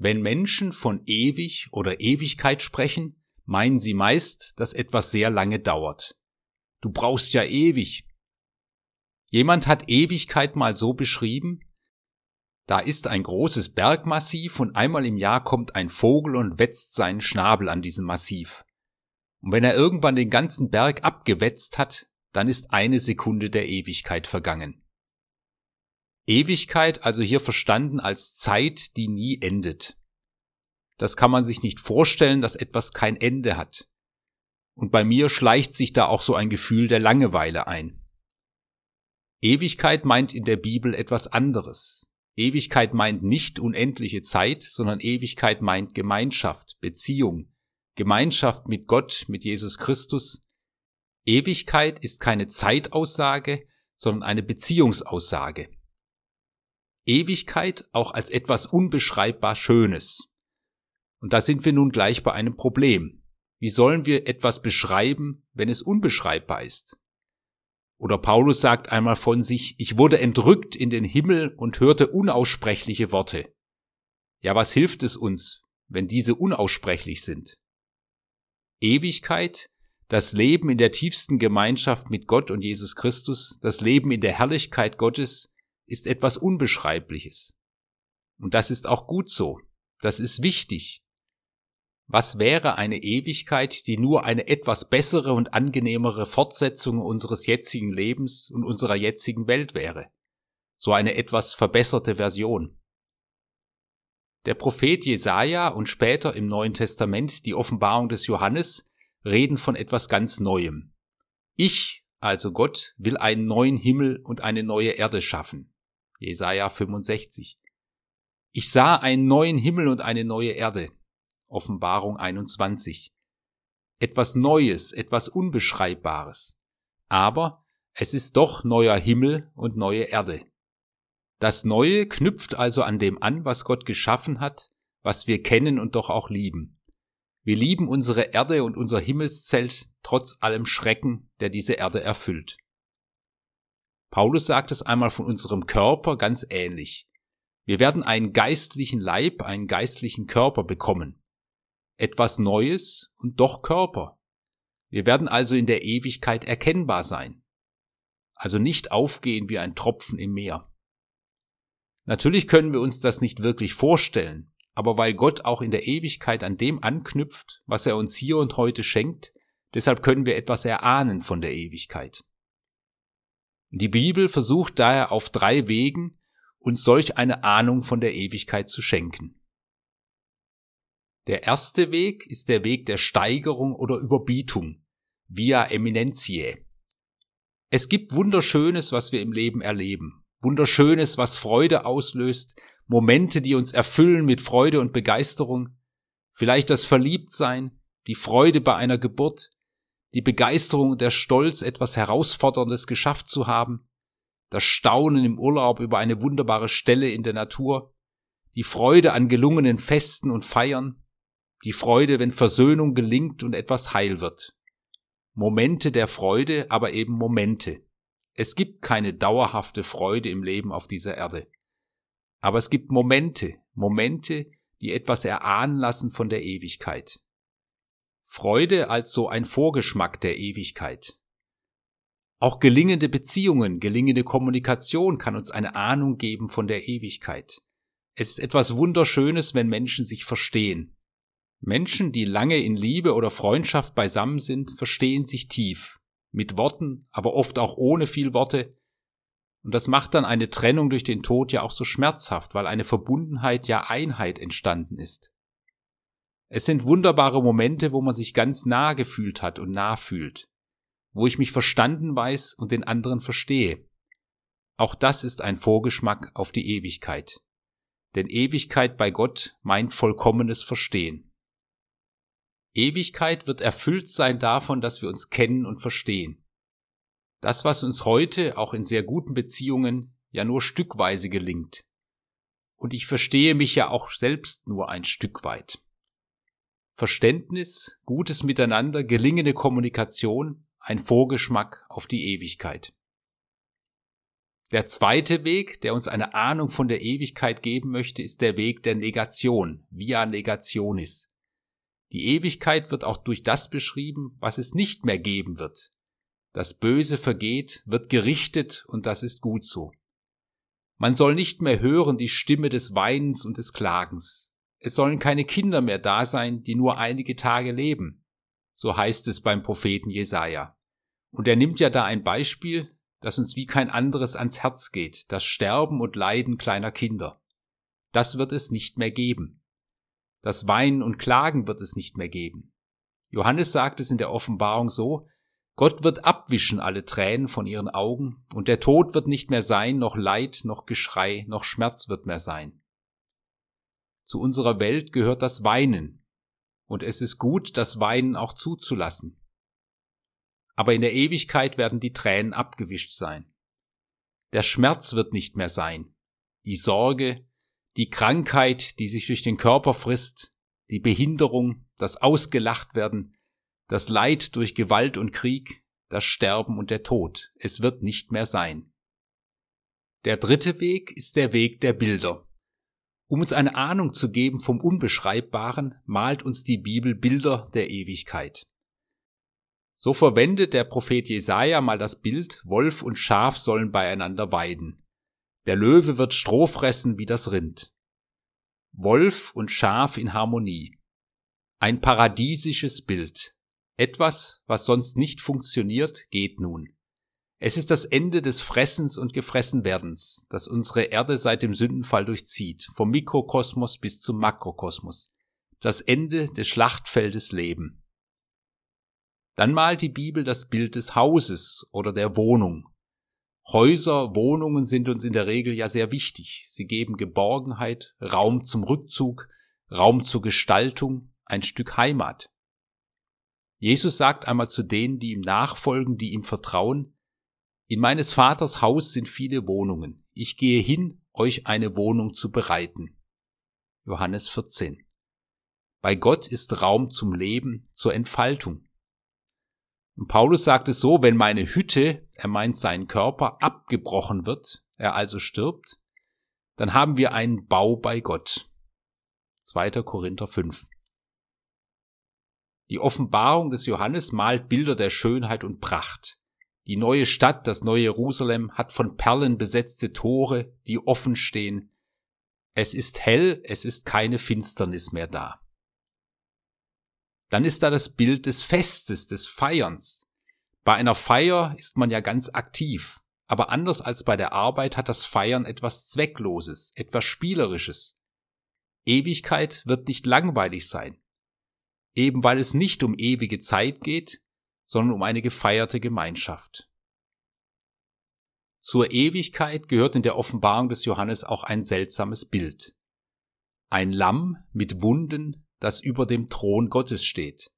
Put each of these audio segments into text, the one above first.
Wenn Menschen von ewig oder Ewigkeit sprechen, meinen sie meist, dass etwas sehr lange dauert. Du brauchst ja ewig. Jemand hat Ewigkeit mal so beschrieben, da ist ein großes Bergmassiv und einmal im Jahr kommt ein Vogel und wetzt seinen Schnabel an diesem Massiv. Und wenn er irgendwann den ganzen Berg abgewetzt hat, dann ist eine Sekunde der Ewigkeit vergangen. Ewigkeit also hier verstanden als Zeit, die nie endet. Das kann man sich nicht vorstellen, dass etwas kein Ende hat. Und bei mir schleicht sich da auch so ein Gefühl der Langeweile ein. Ewigkeit meint in der Bibel etwas anderes. Ewigkeit meint nicht unendliche Zeit, sondern Ewigkeit meint Gemeinschaft, Beziehung, Gemeinschaft mit Gott, mit Jesus Christus. Ewigkeit ist keine Zeitaussage, sondern eine Beziehungsaussage. Ewigkeit auch als etwas unbeschreibbar Schönes. Und da sind wir nun gleich bei einem Problem. Wie sollen wir etwas beschreiben, wenn es unbeschreibbar ist? Oder Paulus sagt einmal von sich, ich wurde entrückt in den Himmel und hörte unaussprechliche Worte. Ja, was hilft es uns, wenn diese unaussprechlich sind? Ewigkeit, das Leben in der tiefsten Gemeinschaft mit Gott und Jesus Christus, das Leben in der Herrlichkeit Gottes, ist etwas Unbeschreibliches. Und das ist auch gut so. Das ist wichtig. Was wäre eine Ewigkeit, die nur eine etwas bessere und angenehmere Fortsetzung unseres jetzigen Lebens und unserer jetzigen Welt wäre? So eine etwas verbesserte Version. Der Prophet Jesaja und später im Neuen Testament die Offenbarung des Johannes reden von etwas ganz Neuem. Ich, also Gott, will einen neuen Himmel und eine neue Erde schaffen. Jesaja 65. Ich sah einen neuen Himmel und eine neue Erde. Offenbarung 21. Etwas Neues, etwas Unbeschreibbares. Aber es ist doch neuer Himmel und neue Erde. Das Neue knüpft also an dem an, was Gott geschaffen hat, was wir kennen und doch auch lieben. Wir lieben unsere Erde und unser Himmelszelt trotz allem Schrecken, der diese Erde erfüllt. Paulus sagt es einmal von unserem Körper ganz ähnlich. Wir werden einen geistlichen Leib, einen geistlichen Körper bekommen. Etwas Neues und doch Körper. Wir werden also in der Ewigkeit erkennbar sein. Also nicht aufgehen wie ein Tropfen im Meer. Natürlich können wir uns das nicht wirklich vorstellen, aber weil Gott auch in der Ewigkeit an dem anknüpft, was er uns hier und heute schenkt, deshalb können wir etwas erahnen von der Ewigkeit. Die Bibel versucht daher auf drei Wegen, uns solch eine Ahnung von der Ewigkeit zu schenken. Der erste Weg ist der Weg der Steigerung oder Überbietung, via eminentiae. Es gibt Wunderschönes, was wir im Leben erleben, Wunderschönes, was Freude auslöst, Momente, die uns erfüllen mit Freude und Begeisterung, vielleicht das Verliebtsein, die Freude bei einer Geburt, die Begeisterung und der Stolz, etwas Herausforderndes geschafft zu haben, das Staunen im Urlaub über eine wunderbare Stelle in der Natur, die Freude an gelungenen Festen und Feiern, die Freude, wenn Versöhnung gelingt und etwas heil wird. Momente der Freude, aber eben Momente. Es gibt keine dauerhafte Freude im Leben auf dieser Erde. Aber es gibt Momente, Momente, die etwas erahnen lassen von der Ewigkeit. Freude als so ein Vorgeschmack der Ewigkeit. Auch gelingende Beziehungen, gelingende Kommunikation kann uns eine Ahnung geben von der Ewigkeit. Es ist etwas Wunderschönes, wenn Menschen sich verstehen. Menschen, die lange in Liebe oder Freundschaft beisammen sind, verstehen sich tief, mit Worten, aber oft auch ohne viel Worte. Und das macht dann eine Trennung durch den Tod ja auch so schmerzhaft, weil eine Verbundenheit ja Einheit entstanden ist. Es sind wunderbare Momente, wo man sich ganz nah gefühlt hat und nah fühlt, wo ich mich verstanden weiß und den anderen verstehe. Auch das ist ein Vorgeschmack auf die Ewigkeit. Denn Ewigkeit bei Gott meint vollkommenes Verstehen. Ewigkeit wird erfüllt sein davon, dass wir uns kennen und verstehen. Das, was uns heute auch in sehr guten Beziehungen ja nur stückweise gelingt. Und ich verstehe mich ja auch selbst nur ein Stück weit. Verständnis, gutes Miteinander, gelingende Kommunikation, ein Vorgeschmack auf die Ewigkeit. Der zweite Weg, der uns eine Ahnung von der Ewigkeit geben möchte, ist der Weg der Negation, via negationis. Die Ewigkeit wird auch durch das beschrieben, was es nicht mehr geben wird. Das Böse vergeht, wird gerichtet und das ist gut so. Man soll nicht mehr hören die Stimme des Weinens und des Klagens. Es sollen keine Kinder mehr da sein, die nur einige Tage leben. So heißt es beim Propheten Jesaja. Und er nimmt ja da ein Beispiel, das uns wie kein anderes ans Herz geht, das Sterben und Leiden kleiner Kinder. Das wird es nicht mehr geben. Das Weinen und Klagen wird es nicht mehr geben. Johannes sagt es in der Offenbarung so, Gott wird abwischen alle Tränen von ihren Augen, und der Tod wird nicht mehr sein, noch Leid, noch Geschrei, noch Schmerz wird mehr sein. Zu unserer Welt gehört das Weinen, und es ist gut, das Weinen auch zuzulassen aber in der Ewigkeit werden die Tränen abgewischt sein. Der Schmerz wird nicht mehr sein, die Sorge, die Krankheit, die sich durch den Körper frisst, die Behinderung, das Ausgelacht werden, das Leid durch Gewalt und Krieg, das Sterben und der Tod. Es wird nicht mehr sein. Der dritte Weg ist der Weg der Bilder. Um uns eine Ahnung zu geben vom Unbeschreibbaren, malt uns die Bibel Bilder der Ewigkeit. So verwendet der Prophet Jesaja mal das Bild, Wolf und Schaf sollen beieinander weiden. Der Löwe wird Stroh fressen wie das Rind. Wolf und Schaf in Harmonie. Ein paradiesisches Bild. Etwas, was sonst nicht funktioniert, geht nun. Es ist das Ende des Fressens und Gefressenwerdens, das unsere Erde seit dem Sündenfall durchzieht, vom Mikrokosmos bis zum Makrokosmos. Das Ende des Schlachtfeldes Leben. Dann malt die Bibel das Bild des Hauses oder der Wohnung. Häuser, Wohnungen sind uns in der Regel ja sehr wichtig. Sie geben Geborgenheit, Raum zum Rückzug, Raum zur Gestaltung, ein Stück Heimat. Jesus sagt einmal zu denen, die ihm nachfolgen, die ihm vertrauen, in meines Vaters Haus sind viele Wohnungen. Ich gehe hin, euch eine Wohnung zu bereiten. Johannes 14. Bei Gott ist Raum zum Leben, zur Entfaltung. Und Paulus sagt es so, wenn meine Hütte, er meint seinen Körper, abgebrochen wird, er also stirbt, dann haben wir einen Bau bei Gott. 2. Korinther 5. Die Offenbarung des Johannes malt Bilder der Schönheit und Pracht. Die neue Stadt, das neue Jerusalem, hat von Perlen besetzte Tore, die offen stehen. Es ist hell, es ist keine Finsternis mehr da. Dann ist da das Bild des Festes, des Feierns. Bei einer Feier ist man ja ganz aktiv, aber anders als bei der Arbeit hat das Feiern etwas Zweckloses, etwas Spielerisches. Ewigkeit wird nicht langweilig sein, eben weil es nicht um ewige Zeit geht, sondern um eine gefeierte Gemeinschaft. Zur Ewigkeit gehört in der Offenbarung des Johannes auch ein seltsames Bild. Ein Lamm mit Wunden, das über dem Thron Gottes steht.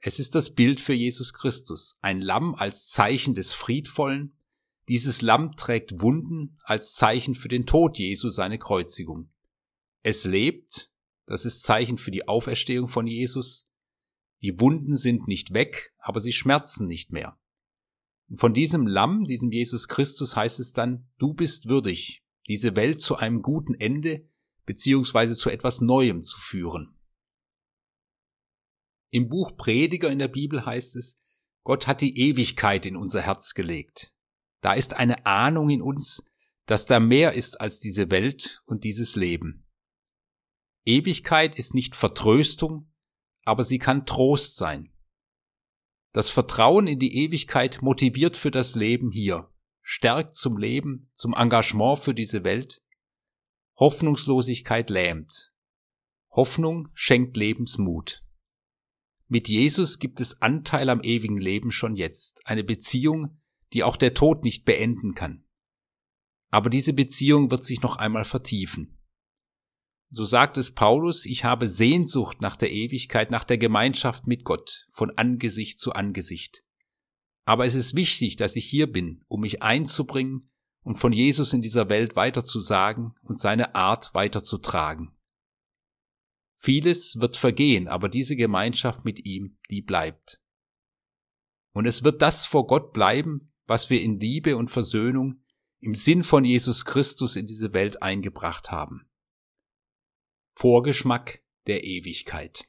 Es ist das Bild für Jesus Christus, ein Lamm als Zeichen des Friedvollen. Dieses Lamm trägt Wunden als Zeichen für den Tod Jesu, seine Kreuzigung. Es lebt, das ist Zeichen für die Auferstehung von Jesus. Die Wunden sind nicht weg, aber sie schmerzen nicht mehr. Und von diesem Lamm, diesem Jesus Christus heißt es dann, du bist würdig, diese Welt zu einem guten Ende beziehungsweise zu etwas Neuem zu führen. Im Buch Prediger in der Bibel heißt es, Gott hat die Ewigkeit in unser Herz gelegt. Da ist eine Ahnung in uns, dass da mehr ist als diese Welt und dieses Leben. Ewigkeit ist nicht Vertröstung, aber sie kann Trost sein. Das Vertrauen in die Ewigkeit motiviert für das Leben hier, stärkt zum Leben, zum Engagement für diese Welt. Hoffnungslosigkeit lähmt. Hoffnung schenkt Lebensmut. Mit Jesus gibt es Anteil am ewigen Leben schon jetzt, eine Beziehung, die auch der Tod nicht beenden kann. Aber diese Beziehung wird sich noch einmal vertiefen. So sagt es Paulus, ich habe Sehnsucht nach der Ewigkeit, nach der Gemeinschaft mit Gott, von Angesicht zu Angesicht. Aber es ist wichtig, dass ich hier bin, um mich einzubringen und von Jesus in dieser Welt weiterzusagen und seine Art weiterzutragen. Vieles wird vergehen, aber diese Gemeinschaft mit ihm, die bleibt. Und es wird das vor Gott bleiben, was wir in Liebe und Versöhnung im Sinn von Jesus Christus in diese Welt eingebracht haben. Vorgeschmack der Ewigkeit.